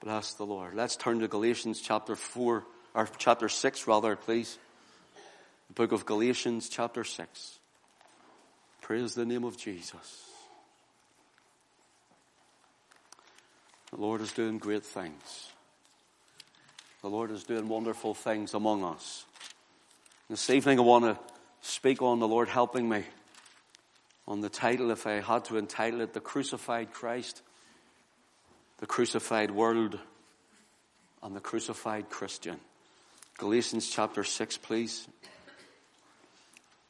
Bless the Lord. Let's turn to Galatians chapter 4, or chapter 6 rather, please. The book of Galatians chapter 6. Praise the name of Jesus. The Lord is doing great things. The Lord is doing wonderful things among us. This evening I want to speak on the Lord helping me on the title, if I had to entitle it, The Crucified Christ, The Crucified World, and The Crucified Christian. Galatians chapter 6, please.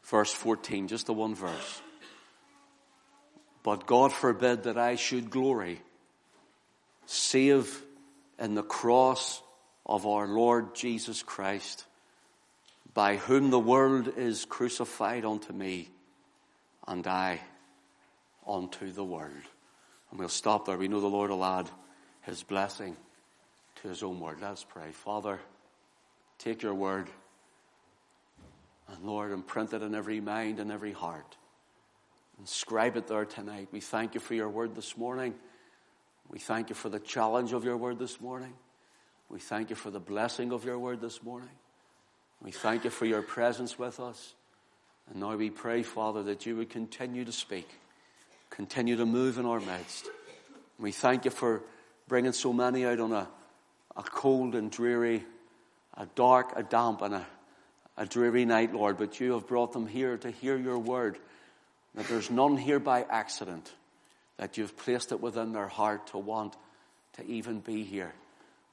Verse 14, just the one verse. But God forbid that I should glory save in the cross of our Lord Jesus Christ, by whom the world is crucified unto me, and I unto the world. And we'll stop there. We know the Lord will add his blessing to his own word. Let's pray. Father, take your word, and Lord, imprint it in every mind and every heart. Inscribe it there tonight. We thank you for your word this morning. We thank you for the challenge of your word this morning. We thank you for the blessing of your word this morning. We thank you for your presence with us. And now we pray, Father, that you would continue to speak, continue to move in our midst. We thank you for bringing so many out on a, a cold and dreary, a dark, a damp, and a, a dreary night, Lord. But you have brought them here to hear your word, that there's none here by accident that you've placed it within their heart to want to even be here.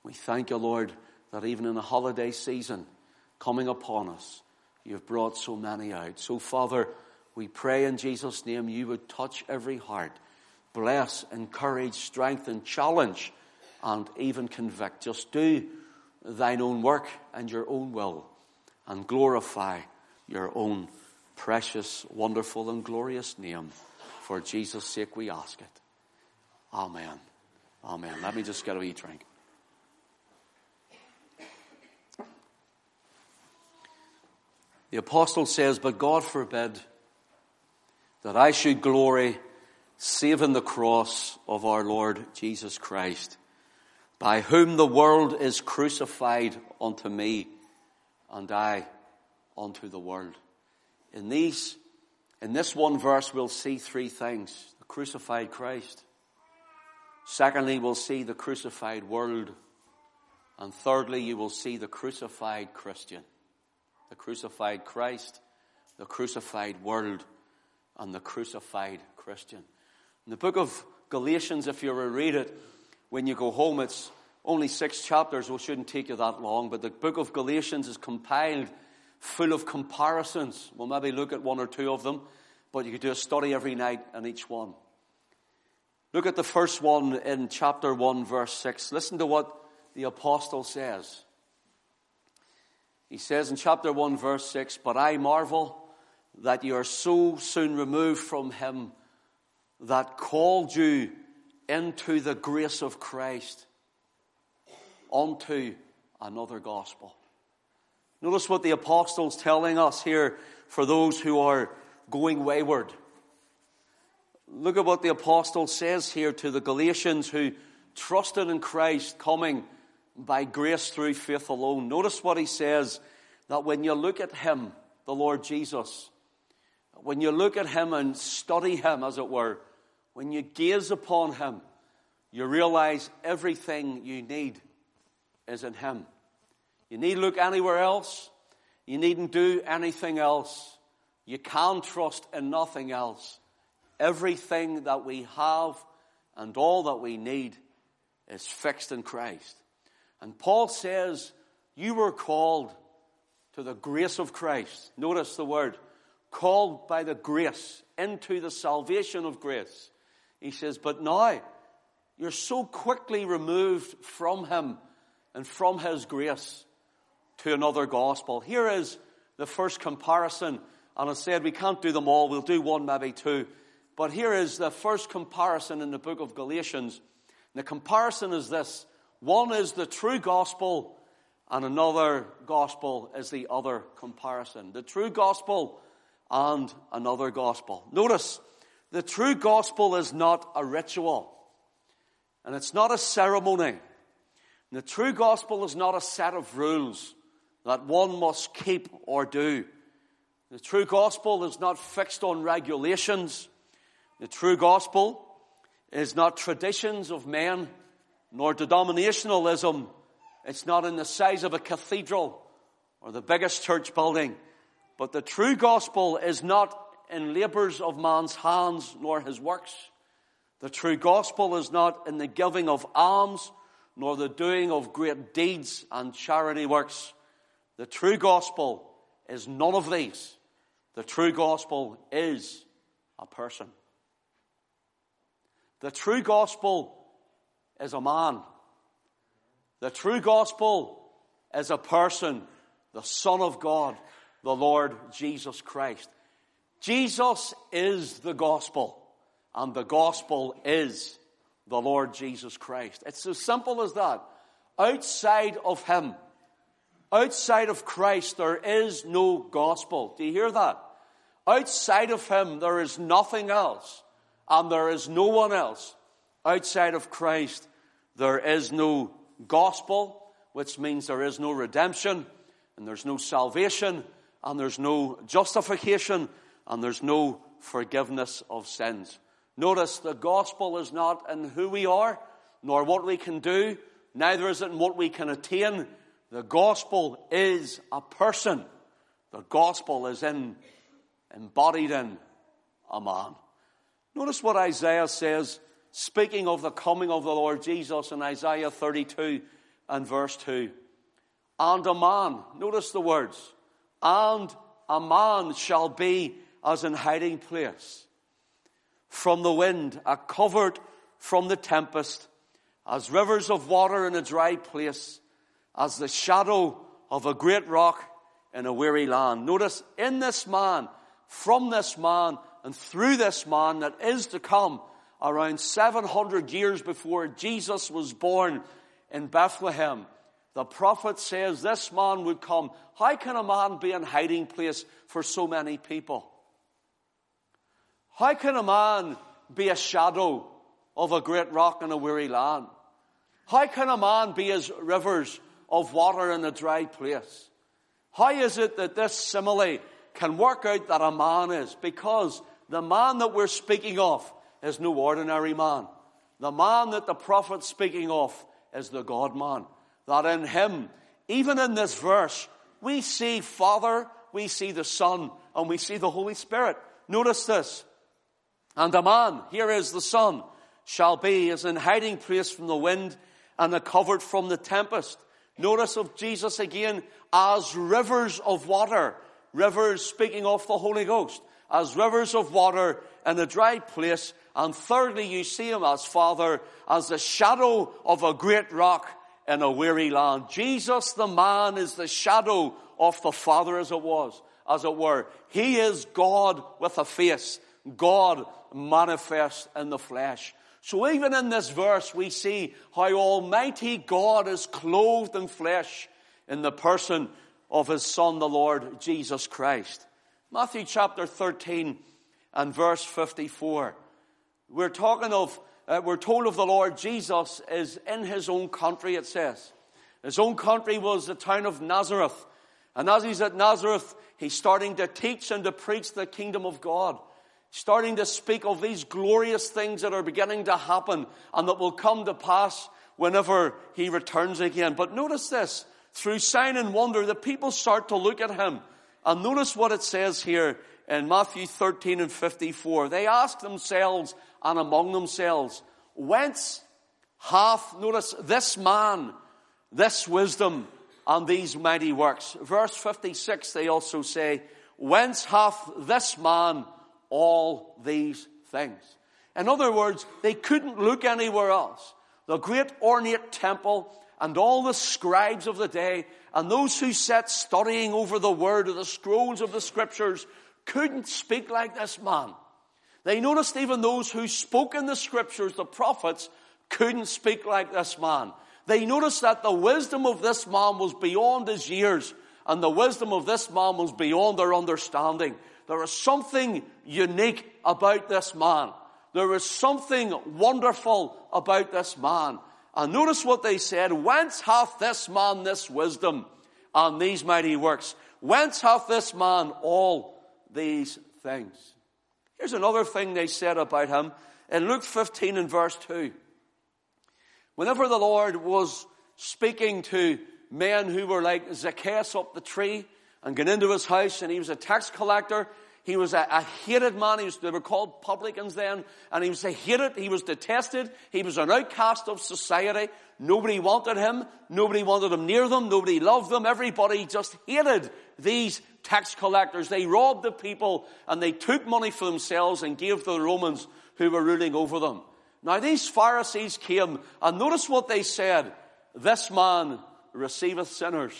We thank you, Lord, that even in the holiday season coming upon us, you've brought so many out. So, Father, we pray in Jesus' name you would touch every heart, bless, encourage, strengthen, challenge, and even convict. Just do thine own work and your own will and glorify your own precious, wonderful, and glorious name. For Jesus' sake we ask it. Amen. Amen. Let me just get a wee drink. The apostle says, But God forbid that I should glory save in the cross of our Lord Jesus Christ, by whom the world is crucified unto me, and I unto the world. In these in this one verse, we'll see three things the crucified Christ. Secondly, we'll see the crucified world. And thirdly, you will see the crucified Christian, the crucified Christ, the crucified world, and the crucified Christian. In the book of Galatians, if you read it when you go home, it's only six chapters, it shouldn't take you that long, but the book of Galatians is compiled full of comparisons. We'll maybe look at one or two of them, but you could do a study every night on each one. Look at the first one in chapter 1, verse 6. Listen to what the apostle says. He says in chapter 1, verse 6, But I marvel that you are so soon removed from him that called you into the grace of Christ onto another gospel. Notice what the apostle's telling us here for those who are going wayward. Look at what the apostle says here to the Galatians who trusted in Christ coming by grace through faith alone. Notice what he says that when you look at him, the Lord Jesus, when you look at him and study him, as it were, when you gaze upon him, you realize everything you need is in him. You need look anywhere else. You needn't do anything else. You can trust in nothing else. Everything that we have and all that we need is fixed in Christ. And Paul says, You were called to the grace of Christ. Notice the word called by the grace into the salvation of grace. He says, But now you're so quickly removed from Him and from His grace to another gospel. Here is the first comparison. And I said we can't do them all. We'll do one, maybe two. But here is the first comparison in the book of Galatians. the comparison is this. One is the true gospel and another gospel is the other comparison. The true gospel and another gospel. Notice, the true gospel is not a ritual. And it's not a ceremony. The true gospel is not a set of rules that one must keep or do. The true gospel is not fixed on regulations. The true gospel is not traditions of men, nor denominationalism. It's not in the size of a cathedral or the biggest church building. But the true gospel is not in labors of man's hands, nor his works. The true gospel is not in the giving of alms, nor the doing of great deeds and charity works. The true gospel is none of these. The true gospel is a person. The true gospel is a man. The true gospel is a person, the Son of God, the Lord Jesus Christ. Jesus is the gospel, and the gospel is the Lord Jesus Christ. It's as simple as that. Outside of Him, outside of Christ, there is no gospel. Do you hear that? Outside of Him, there is nothing else, and there is no one else. Outside of Christ, there is no gospel, which means there is no redemption, and there's no salvation, and there's no justification, and there's no forgiveness of sins. Notice the gospel is not in who we are, nor what we can do, neither is it in what we can attain. The gospel is a person. The gospel is in, embodied in a man. Notice what Isaiah says, speaking of the coming of the Lord Jesus in Isaiah 32 and verse 2. And a man, notice the words, and a man shall be as in hiding place from the wind, a covert from the tempest, as rivers of water in a dry place, as the shadow of a great rock in a weary land. Notice in this man, from this man, and through this man that is to come, around 700 years before Jesus was born in Bethlehem, the prophet says this man would come. How can a man be in hiding place for so many people? How can a man be a shadow of a great rock in a weary land? How can a man be as rivers of water in a dry place? How is it that this simile can work out that a man is? Because the man that we're speaking of is no ordinary man. The man that the prophet's speaking of is the God man. That in him, even in this verse, we see Father, we see the Son, and we see the Holy Spirit. Notice this. And a man, here is the Son, shall be as in hiding place from the wind and a covered from the tempest. Notice of Jesus again as rivers of water. Rivers speaking of the Holy Ghost. As rivers of water in a dry place. And thirdly, you see him as Father, as the shadow of a great rock in a weary land. Jesus, the man, is the shadow of the Father as it was, as it were. He is God with a face. God manifest in the flesh. So even in this verse, we see how Almighty God is clothed in flesh in the person of His Son, the Lord Jesus Christ. Matthew chapter 13 and verse 54. We're talking of, uh, we're told of the Lord Jesus is in His own country, it says. His own country was the town of Nazareth. And as he's at Nazareth, he's starting to teach and to preach the kingdom of God starting to speak of these glorious things that are beginning to happen and that will come to pass whenever he returns again. But notice this through sign and wonder, the people start to look at him. And notice what it says here in Matthew 13 and 54. They ask themselves and among themselves, whence hath, notice, this man, this wisdom, and these mighty works? Verse 56, they also say, whence hath this man all these things. In other words, they couldn't look anywhere else. The great ornate temple and all the scribes of the day and those who sat studying over the word of the scrolls of the scriptures couldn't speak like this man. They noticed even those who spoke in the scriptures, the prophets, couldn't speak like this man. They noticed that the wisdom of this man was beyond his years and the wisdom of this man was beyond their understanding. There is something unique about this man. There is something wonderful about this man. And notice what they said, whence hath this man this wisdom and these mighty works? Whence hath this man all these things? Here's another thing they said about him in Luke 15 and verse 2. Whenever the Lord was speaking to men who were like Zacchaeus up the tree and got into his house and he was a tax collector, he was a, a hated man. Was, they were called publicans then. And he was a hated. He was detested. He was an outcast of society. Nobody wanted him. Nobody wanted him near them. Nobody loved them. Everybody just hated these tax collectors. They robbed the people and they took money for themselves and gave to the Romans who were ruling over them. Now these Pharisees came and notice what they said. This man receiveth sinners.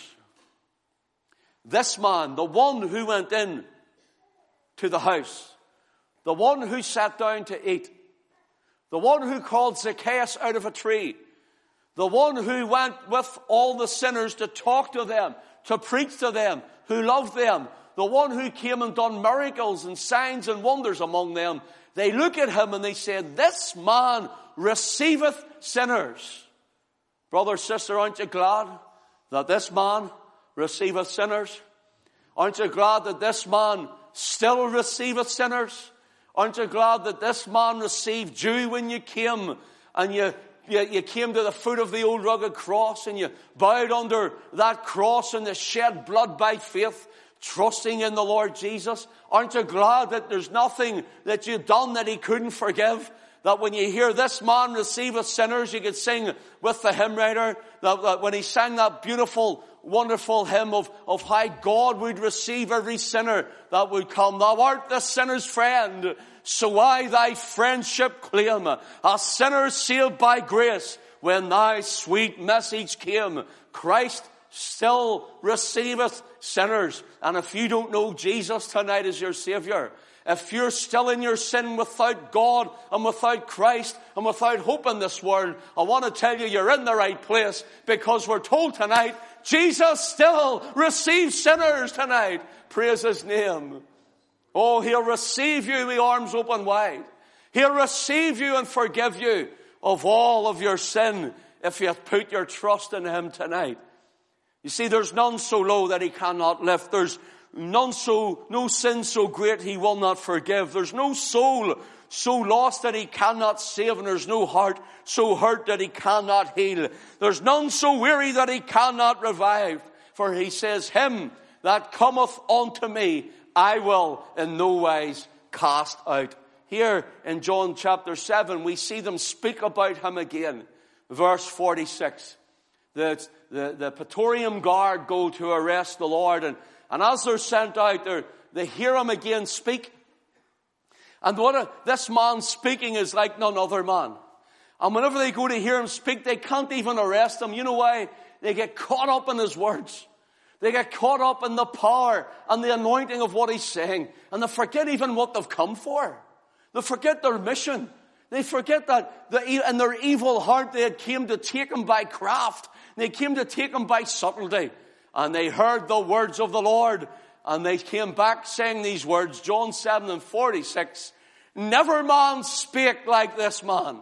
This man, the one who went in to the house. The one who sat down to eat. The one who called Zacchaeus out of a tree. The one who went with all the sinners to talk to them, to preach to them, who loved them. The one who came and done miracles and signs and wonders among them. They look at him and they said, this man receiveth sinners. Brother, sister, aren't you glad that this man receiveth sinners? Aren't you glad that this man still receiveth sinners? Aren't you glad that this man received you when you came and you, you, you, came to the foot of the old rugged cross and you bowed under that cross and the shed blood by faith, trusting in the Lord Jesus? Aren't you glad that there's nothing that you've done that he couldn't forgive? That when you hear this man receiveth sinners, you could sing with the hymn writer that, that when he sang that beautiful wonderful hymn of, of how God would receive every sinner that would come. Thou art the sinner's friend, so I thy friendship claim. A sinner sealed by grace, when thy sweet message came, Christ still receiveth sinners. And if you don't know Jesus tonight as your Savior, if you're still in your sin without God and without Christ and without hope in this world, I want to tell you you're in the right place because we're told tonight Jesus still receives sinners tonight. Praise His name. Oh, He'll receive you with arms open wide. He'll receive you and forgive you of all of your sin if you put your trust in Him tonight. You see, there's none so low that He cannot lift. There's none so, no sin so great He will not forgive. There's no soul so lost that he cannot save, and there's no heart so hurt that he cannot heal. There's none so weary that he cannot revive. For he says, Him that cometh unto me, I will in no wise cast out. Here in John chapter 7, we see them speak about him again. Verse 46. The, the, the Praetorian Guard go to arrest the Lord, and, and as they're sent out, they they hear him again speak, and what a, this man speaking is like none other man. And whenever they go to hear him speak, they can't even arrest him. You know why? They get caught up in his words. They get caught up in the power and the anointing of what he's saying. And they forget even what they've come for. They forget their mission. They forget that the, in their evil heart they had came to take him by craft. They came to take him by subtlety. And they heard the words of the Lord and they came back saying these words, John 7 and 46. Never man spake like this man.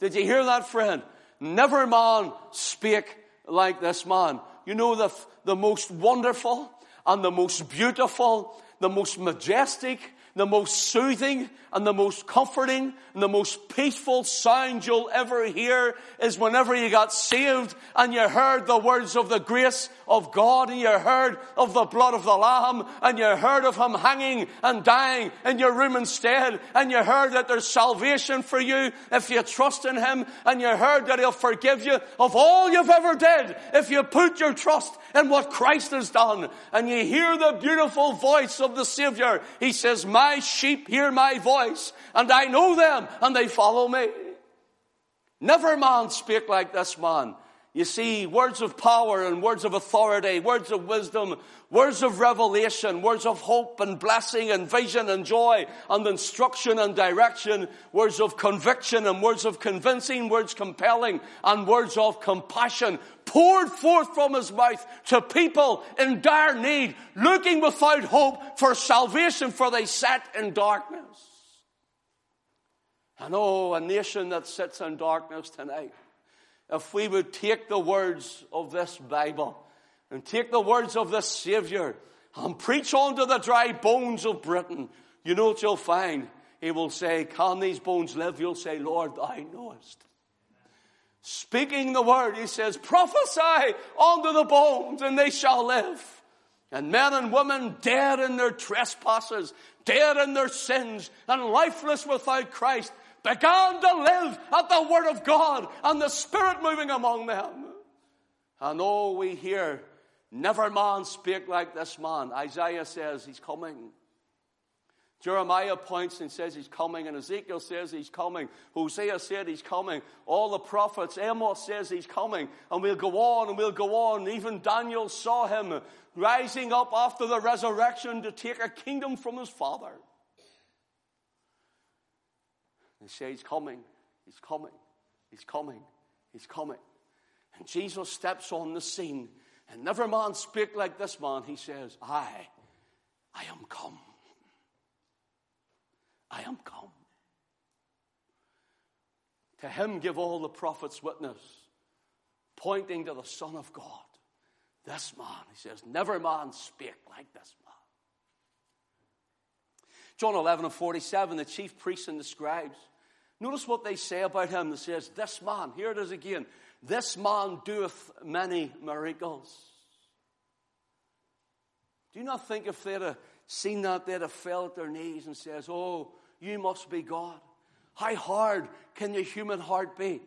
Did you hear that, friend? Never man spake like this man. You know the, the most wonderful and the most beautiful, the most majestic, the most soothing and the most comforting and the most peaceful sound you'll ever hear is whenever you got saved and you heard the words of the grace of God and you heard of the blood of the Lamb and you heard of Him hanging and dying in your room instead and you heard that there's salvation for you if you trust in Him and you heard that He'll forgive you of all you've ever did if you put your trust in what Christ has done and you hear the beautiful voice of the Savior. He says, my sheep hear my voice and I know them and they follow me. Never man spake like this man. You see, words of power and words of authority, words of wisdom, words of revelation, words of hope and blessing and vision and joy and instruction and direction, words of conviction and words of convincing, words compelling and words of compassion poured forth from his mouth to people in dire need, looking without hope for salvation for they sat in darkness. And oh, a nation that sits in darkness tonight if we would take the words of this Bible and take the words of this Savior and preach unto the dry bones of Britain, you know what you'll find? He will say, Can these bones live? You'll say, Lord, thou knowest. Speaking the word, he says, Prophesy unto the bones, and they shall live. And men and women dead in their trespasses, dead in their sins, and lifeless without Christ, began to live at the Word of God and the Spirit moving among them. And oh, we hear, never man spake like this man. Isaiah says he's coming. Jeremiah points and says he's coming, and Ezekiel says he's coming. Hosea said he's coming. All the prophets, Amos says he's coming. And we'll go on and we'll go on. Even Daniel saw him rising up after the resurrection to take a kingdom from his father. They say he's coming, he's coming, he's coming, he's coming. And Jesus steps on the scene, and never man speak like this man. He says, I, I am come. I am come. To him give all the prophets witness, pointing to the Son of God. This man, he says, never man spake like this man. John 11 and 47, the chief priests and the scribes. Notice what they say about him. It says, This man, here it is again, this man doeth many miracles. Do you not think if they'd have seen that, they'd have fell at their knees and says, Oh, you must be God. How hard can the human heart be?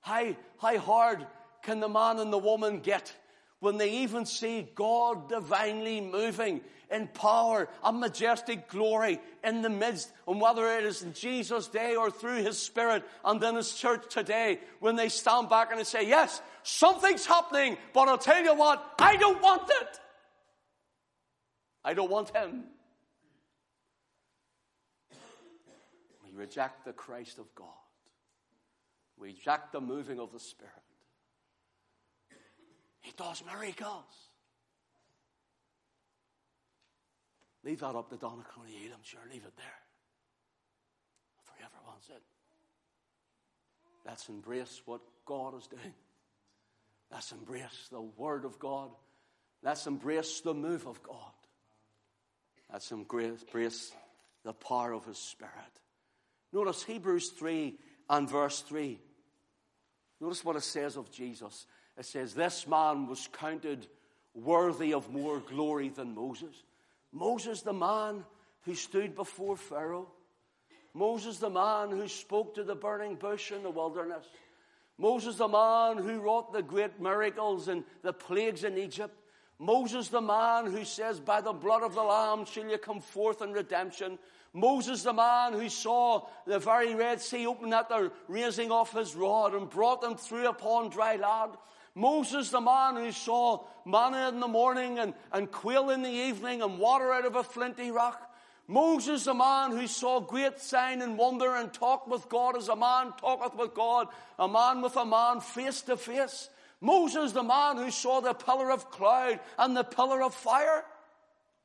How, how hard can the man and the woman get when they even see God divinely moving in power and majestic glory in the midst, and whether it is in Jesus' day or through His Spirit and in His church today, when they stand back and they say, Yes, something's happening, but I'll tell you what, I don't want it. I don't want Him. We reject the Christ of God. We reject the moving of the Spirit. He does miracles. Leave that up to Donna Coney I'm sure. Leave it there. If he ever wants it. Let's embrace what God is doing. Let's embrace the Word of God. Let's embrace the move of God. Let's embrace the power of His Spirit. Notice Hebrews 3 and verse 3. Notice what it says of Jesus. It says, This man was counted worthy of more glory than Moses. Moses, the man who stood before Pharaoh. Moses, the man who spoke to the burning bush in the wilderness. Moses, the man who wrought the great miracles and the plagues in Egypt. Moses, the man who says, By the blood of the Lamb shall you come forth in redemption. Moses, the man who saw the very Red Sea open at the raising of his rod and brought them through upon dry land. Moses, the man who saw manna in the morning and, and quail in the evening and water out of a flinty rock. Moses, the man who saw great sign and wonder and talked with God as a man talketh with God, a man with a man face to face. Moses, the man who saw the pillar of cloud and the pillar of fire.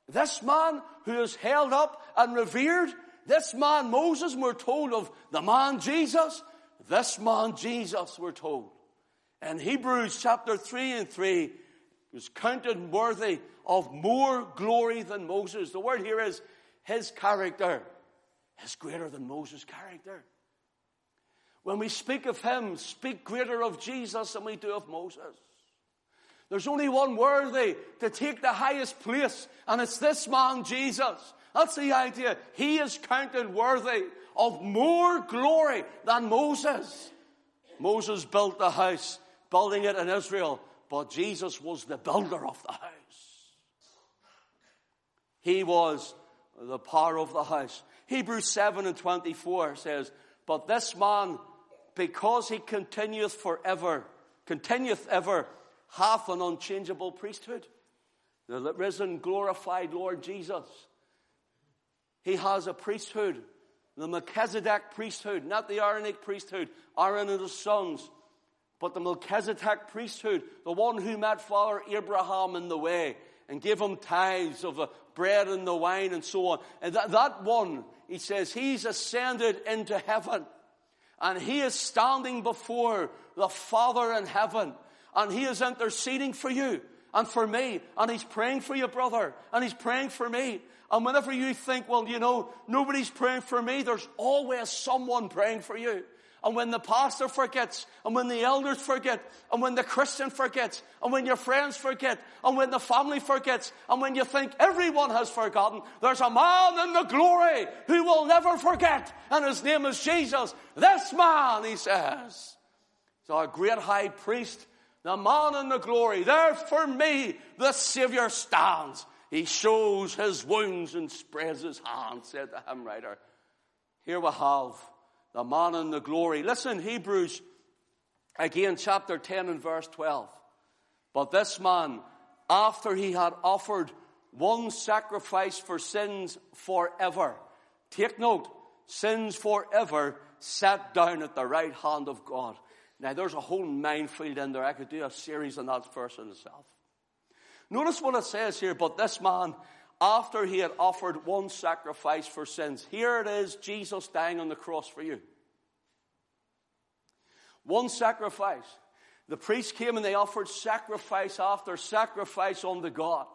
This man who is held up and revered, this man Moses, we're told of the man Jesus. This man Jesus, we're told, in Hebrews chapter 3 and 3 was counted worthy of more glory than Moses. The word here is his character is greater than Moses' character. When we speak of him, speak greater of Jesus than we do of Moses. There's only one worthy to take the highest place, and it's this man, Jesus. That's the idea. He is counted worthy of more glory than Moses. Moses built the house building it in Israel, but Jesus was the builder of the house. He was the power of the house. Hebrews 7 and 24 says, But this man, because he continueth forever, continueth ever, hath an unchangeable priesthood. The risen, glorified Lord Jesus. He has a priesthood, the Melchizedek priesthood, not the Aaronic priesthood, Aaron and his sons but the Melchizedek priesthood, the one who met Father Abraham in the way and gave him tithes of the bread and the wine and so on. And that, that one, he says, he's ascended into heaven. And he is standing before the Father in heaven. And he is interceding for you and for me. And he's praying for you, brother. And he's praying for me. And whenever you think, well, you know, nobody's praying for me, there's always someone praying for you. And when the pastor forgets, and when the elders forget, and when the Christian forgets, and when your friends forget, and when the family forgets, and when you think everyone has forgotten, there's a man in the glory who will never forget, and his name is Jesus. This man, he says, is our great high priest, the man in the glory. There for me, the Savior stands. He shows his wounds and spreads his hands, said the hymn writer. Here we have the man in the glory. Listen, Hebrews, again, chapter 10 and verse 12. But this man, after he had offered one sacrifice for sins forever, take note, sins forever, sat down at the right hand of God. Now, there's a whole minefield in there. I could do a series on that verse in itself. Notice what it says here, but this man, after he had offered one sacrifice for sins. Here it is, Jesus dying on the cross for you. One sacrifice. The priests came and they offered sacrifice after sacrifice unto God.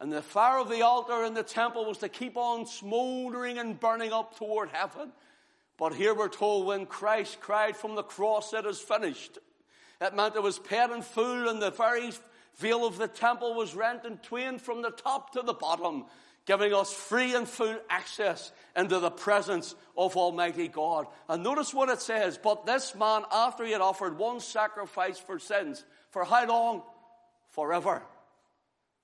And the fire of the altar in the temple was to keep on smoldering and burning up toward heaven. But here we're told when Christ cried from the cross, it is finished. It meant it was paid in full and the very veil of the temple was rent in twain from the top to the bottom, giving us free and full access into the presence of Almighty God. And notice what it says, but this man, after he had offered one sacrifice for sins, for how long? Forever.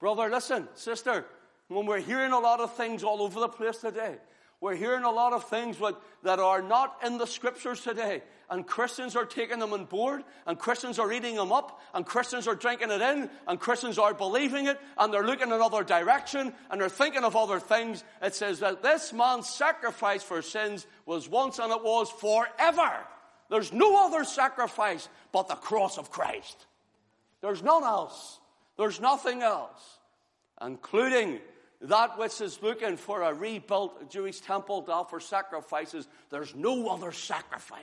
Brother, listen, sister, when we're hearing a lot of things all over the place today, we're hearing a lot of things that are not in the scriptures today and Christians are taking them on board, and Christians are eating them up, and Christians are drinking it in, and Christians are believing it, and they're looking in another direction, and they're thinking of other things. It says that this man's sacrifice for sins was once and it was forever. There's no other sacrifice but the cross of Christ. There's none else. There's nothing else, including that which is looking for a rebuilt Jewish temple to offer sacrifices. There's no other sacrifice.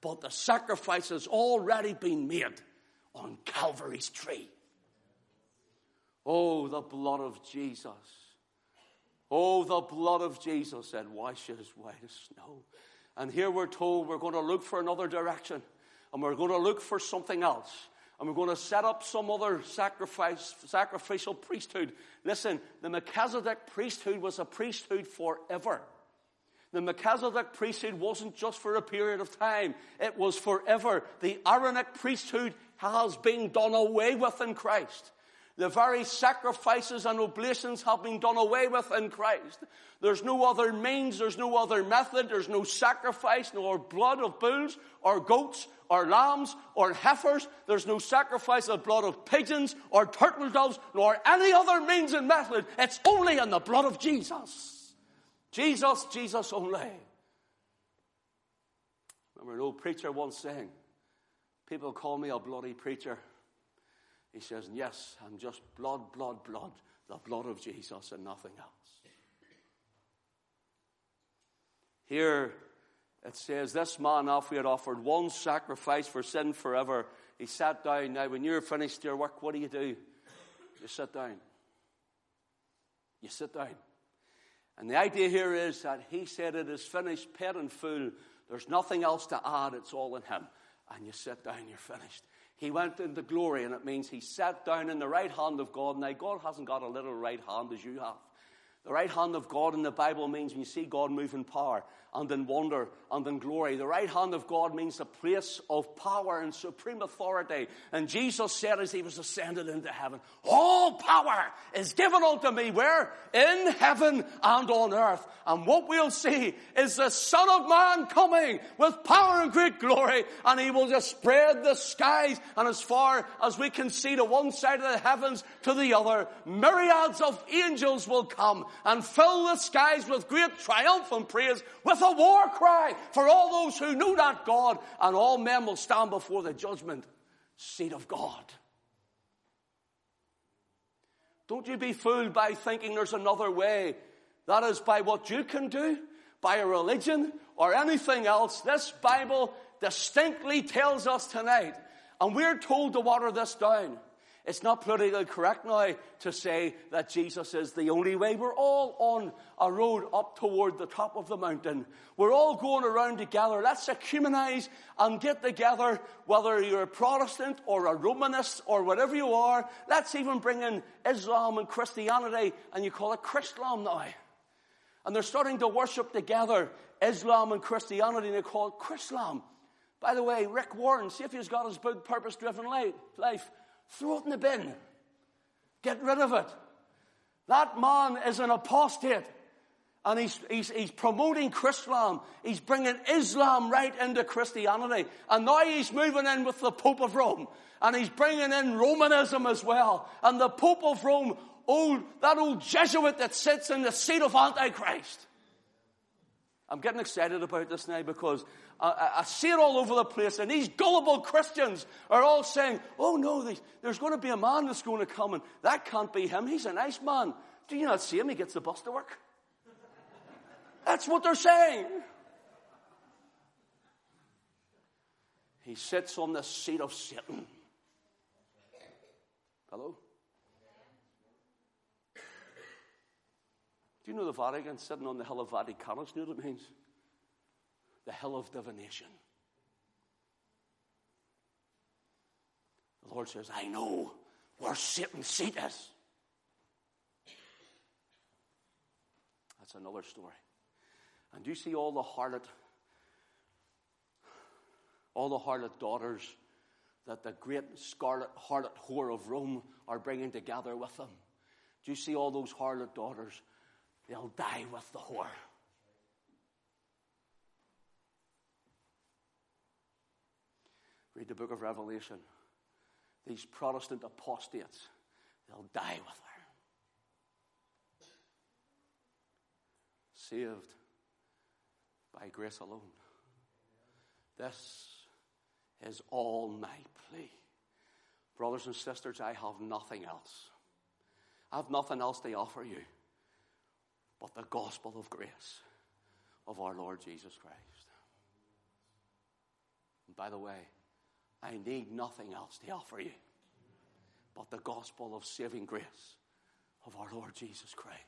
But the sacrifice has already been made on Calvary's tree. Oh, the blood of Jesus. Oh, the blood of Jesus that washes as white as snow. And here we're told we're going to look for another direction. And we're going to look for something else. And we're going to set up some other sacrifice, sacrificial priesthood. Listen, the Melchizedek priesthood was a priesthood forever. The Melchizedek priesthood wasn't just for a period of time, it was forever. The Aaronic priesthood has been done away with in Christ. The very sacrifices and oblations have been done away with in Christ. There's no other means, there's no other method, there's no sacrifice, nor blood of bulls or goats or lambs or heifers. There's no sacrifice of blood of pigeons or turtle doves, nor any other means and method. It's only in the blood of Jesus. Jesus, Jesus only. Remember an old preacher once saying, People call me a bloody preacher. He says, Yes, I'm just blood, blood, blood, the blood of Jesus and nothing else. Here it says, This man, after he had offered one sacrifice for sin forever, he sat down. Now, when you're finished your work, what do you do? You sit down. You sit down. And the idea here is that he said it is finished, paid in full. There's nothing else to add. It's all in him. And you sit down, you're finished. He went into glory, and it means he sat down in the right hand of God. Now, God hasn't got a little right hand as you have. The right hand of God in the Bible means when you see God move in power and in wonder and in glory. The right hand of God means the place of power and supreme authority. And Jesus said as he was ascended into heaven, all power is given unto me where? In heaven and on earth. And what we'll see is the Son of Man coming with power and great glory and he will just spread the skies and as far as we can see to one side of the heavens to the other, myriads of angels will come and fill the skies with great triumph and praise with a war cry for all those who know not God, and all men will stand before the judgment seat of God. Don't you be fooled by thinking there's another way. That is by what you can do, by a religion or anything else. This Bible distinctly tells us tonight, and we're told to water this down. It's not politically correct now to say that Jesus is the only way. We're all on a road up toward the top of the mountain. We're all going around together. Let's ecumenize and get together, whether you're a Protestant or a Romanist or whatever you are. Let's even bring in Islam and Christianity, and you call it Chrislam now. And they're starting to worship together Islam and Christianity, and they call it Chrislam. By the way, Rick Warren, see if he's got his big Purpose Driven Life. Throw it in the bin. Get rid of it. That man is an apostate. And he's, he's, he's promoting Chrislam. He's bringing Islam right into Christianity. And now he's moving in with the Pope of Rome. And he's bringing in Romanism as well. And the Pope of Rome, old, that old Jesuit that sits in the seat of Antichrist. I'm getting excited about this now because I, I, see it all over the place, and these gullible Christians are all saying, Oh no, there's going to be a man that's going to come, and that can't be him. He's a nice man. Do you not see him? He gets the bus to work. That's what they're saying. He sits on the seat of Satan. Hello? Do you know the Vatican sitting on the hill of Vaticanus? Do you know what it means? the hill of divination. The Lord says, I know where Satan's seat is. That's another story. And do you see all the harlot, all the harlot daughters that the great scarlet harlot whore of Rome are bringing together with them. Do you see all those harlot daughters? They'll die with the whore. Read the book of Revelation. These Protestant apostates, they'll die with her. Saved by grace alone. This is all my plea. Brothers and sisters, I have nothing else. I have nothing else to offer you but the gospel of grace of our Lord Jesus Christ. And by the way, I need nothing else to offer you but the gospel of saving grace of our Lord Jesus Christ.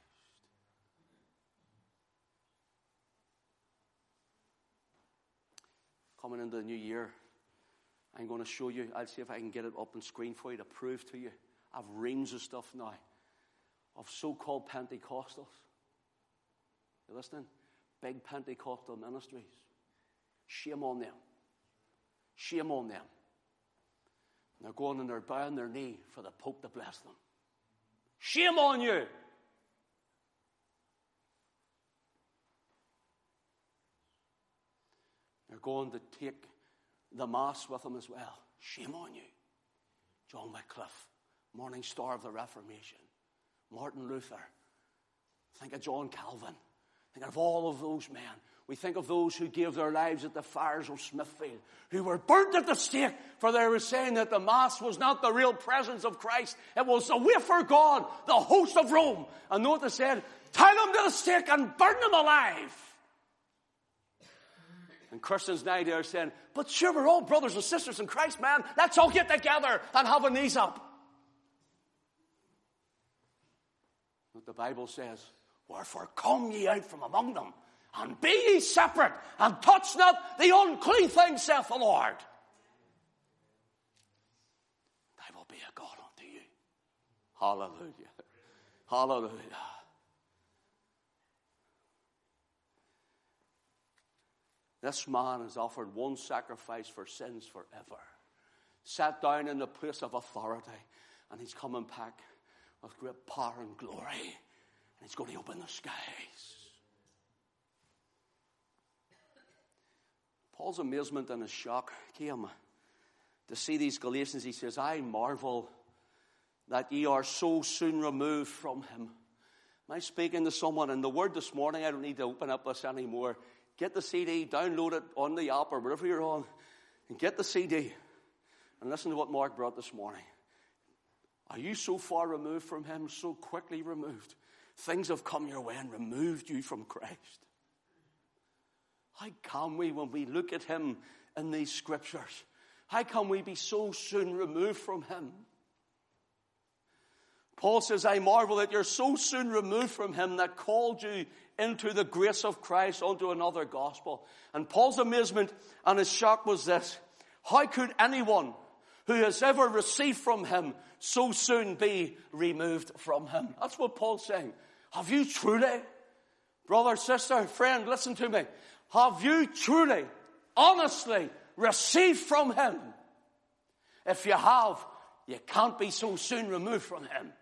Coming into the new year, I'm going to show you, I'll see if I can get it up on screen for you to prove to you. I've reams of stuff now of so called Pentecostals. You listening? Big Pentecostal ministries. Shame on them. Shame on them. And they're going and they're bowing their knee for the Pope to bless them. Shame on you! They're going to take the Mass with them as well. Shame on you. John Wycliffe, Morning Star of the Reformation, Martin Luther. Think of John Calvin. Think of all of those men we think of those who gave their lives at the fires of Smithfield, who were burnt at the stake for they were saying that the Mass was not the real presence of Christ. It was the wafer God, the host of Rome. And they said? Tie them to the stake and burn them alive. And Christians now are saying, but sure, we're all brothers and sisters in Christ, man. Let's all get together and have a knees up. What the Bible says, wherefore come ye out from among them and be ye separate, and touch not the unclean thing, saith the Lord. I will be a God unto you. Hallelujah. Hallelujah. This man has offered one sacrifice for sins forever. Sat down in the place of authority, and he's coming back with great power and glory. And he's going to open the skies. Paul's amazement and his shock came to see these Galatians. He says, I marvel that ye are so soon removed from him. Am I speaking to someone in the word this morning? I don't need to open up this anymore. Get the CD, download it on the app or wherever you're on, and get the CD and listen to what Mark brought this morning. Are you so far removed from him, so quickly removed? Things have come your way and removed you from Christ. How can we, when we look at him in these scriptures, how can we be so soon removed from him? Paul says, I marvel that you're so soon removed from him that called you into the grace of Christ unto another gospel. And Paul's amazement and his shock was this. How could anyone who has ever received from him so soon be removed from him? That's what Paul's saying. Have you truly, brother, sister, friend, listen to me. Have you truly, honestly received from him? If you have, you can't be so soon removed from him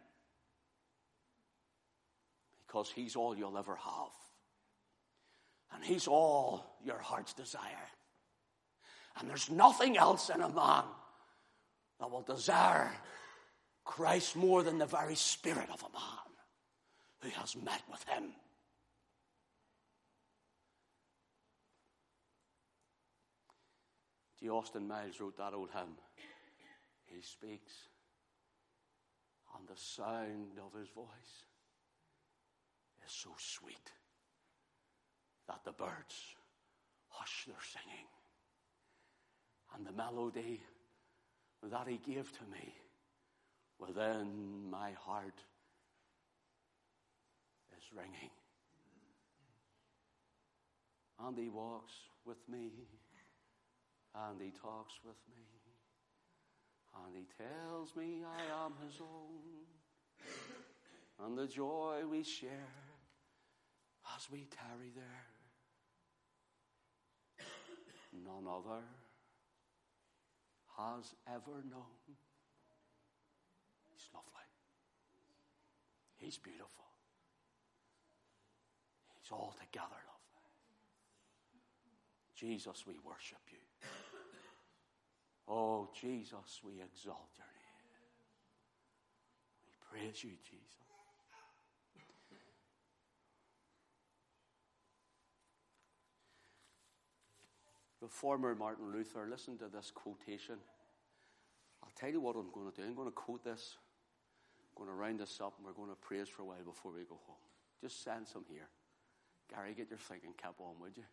because He's all you'll ever have. And He's all your heart's desire. And there's nothing else in a man that will desire Christ more than the very spirit of a man who has met with Him. C. Austin Miles wrote that old hymn. He speaks, and the sound of his voice is so sweet that the birds hush their singing. And the melody that he gave to me within my heart is ringing. And he walks with me, and he talks with me, and he tells me I am his own, and the joy we share as we tarry there. None other has ever known. He's lovely. He's beautiful. He's altogether lovely. Jesus, we worship you. Oh, Jesus, we exalt your name. We praise you, Jesus. Reformer Martin Luther, listen to this quotation. I'll tell you what I'm going to do. I'm going to quote this. I'm going to round this up and we're going to praise for a while before we go home. Just send some here. Gary, get your thinking cap on, would you?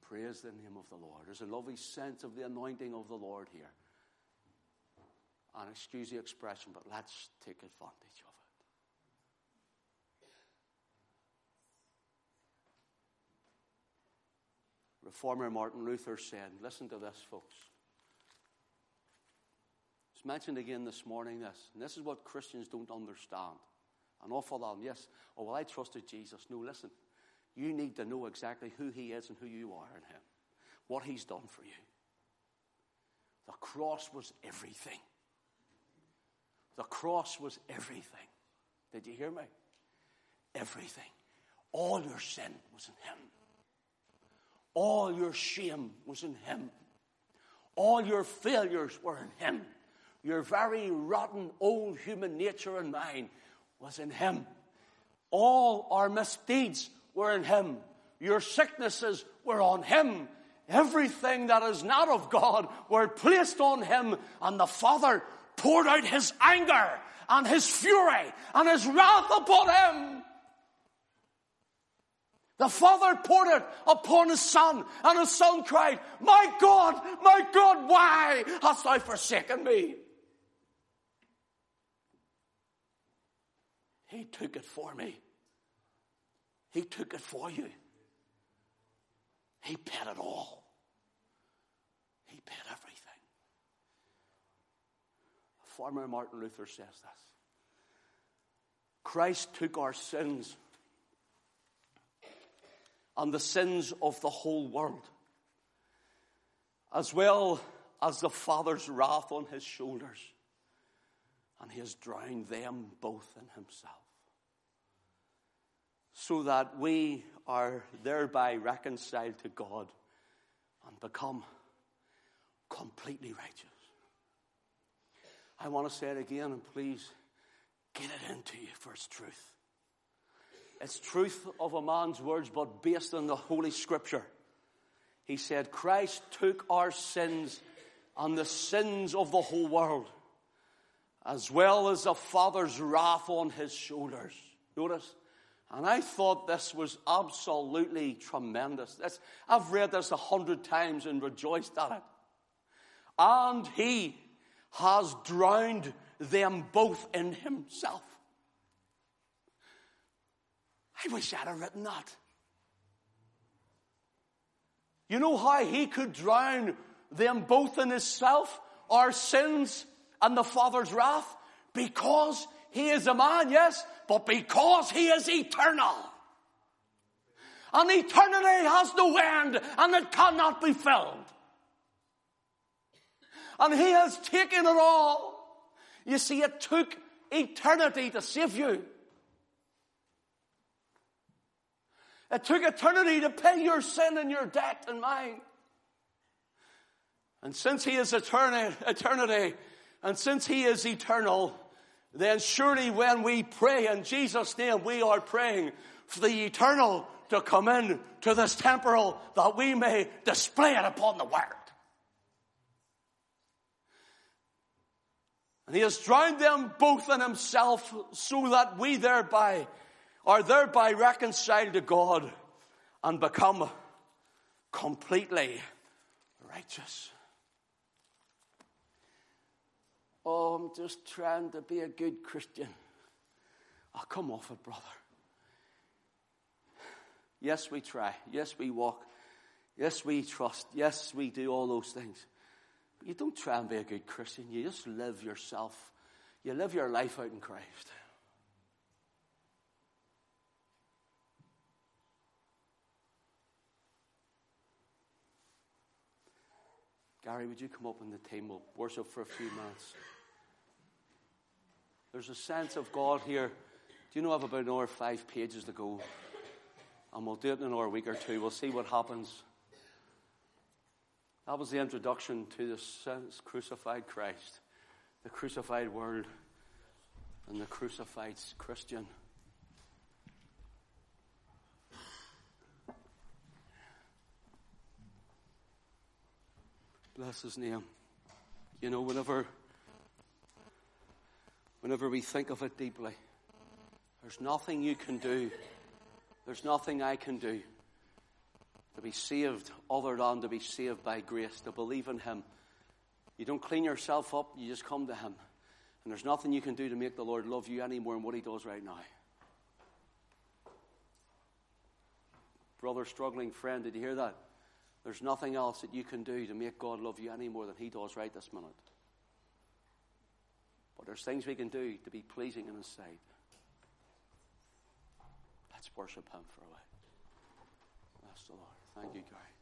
Praise the name of the Lord. There's a lovely sense of the anointing of the Lord here. And excuse the expression, but let's take advantage of it. Reformer Martin Luther said, listen to this, folks. It's mentioned again this morning, this. And this is what Christians don't understand. An awful lot. Yes, oh, well, I trusted Jesus. No, listen. You need to know exactly who he is and who you are in him. What he's done for you. The cross was everything. The cross was everything. Did you hear me? Everything. All your sin was in him. All your shame was in Him. All your failures were in Him. Your very rotten old human nature and mind was in Him. All our misdeeds were in Him. Your sicknesses were on Him. Everything that is not of God were placed on Him and the Father poured out His anger and His fury and His wrath upon Him. The Father poured it upon His Son, and His Son cried, My God, my God, why hast thou forsaken me? He took it for me. He took it for you. He paid it all. He paid everything. Reformer Martin Luther says this. Christ took our sins and the sins of the whole world, as well as the Father's wrath on his shoulders. And he has drowned them both in himself. So that we are thereby reconciled to God and become completely righteous. I want to say it again, and please get it into you for its truth. It's truth of a man's words, but based on the Holy Scripture. He said, Christ took our sins and the sins of the whole world, as well as the Father's wrath on his shoulders. Notice, And I thought this was absolutely tremendous. This, I've read this a hundred times and rejoiced at it. And he has drowned them both in himself. I wish I'd have written that. You know how he could drown them both in himself, our sins and the Father's wrath? Because he is a man, yes, but because he is eternal. And eternity has no end and it cannot be filled. And he has taken it all. You see, it took eternity to save you. It took eternity to pay your sin and your debt and mine. And since He is eternity, and since He is eternal, then surely when we pray in Jesus' name, we are praying for the eternal to come in to this temporal that we may display it upon the world. And he has drowned them both in himself so that we thereby are thereby reconciled to God and become completely righteous. Oh, I'm just trying to be a good Christian. I'll come off it, brother. Yes, we try. Yes, we walk. Yes, we trust. Yes, we do all those things. But you don't try and be a good Christian. You just live yourself. You live your life out in Christ. Gary, would you come up on the team? We'll worship for a few minutes. There's a sense of God here. Do you know I have about another five pages to go? And we'll do it in another week or two. We'll see what happens. That was the introduction to this crucified Christ, the crucified world, and the crucified Christian. Bless his name. You know, whenever, whenever we think of it deeply, there's nothing you can do. There's nothing I can do to be saved other than to be saved by grace, to believe in Him. You don't clean yourself up, you just come to Him. And there's nothing you can do to make the Lord love you any more than what He does right now. Brother, struggling friend, did you hear that? There's nothing else that you can do to make God love you any more than He does right this minute. But there's things we can do to be pleasing in His sight. Let's worship Him for a while. Bless the Lord. Thank you, Gary.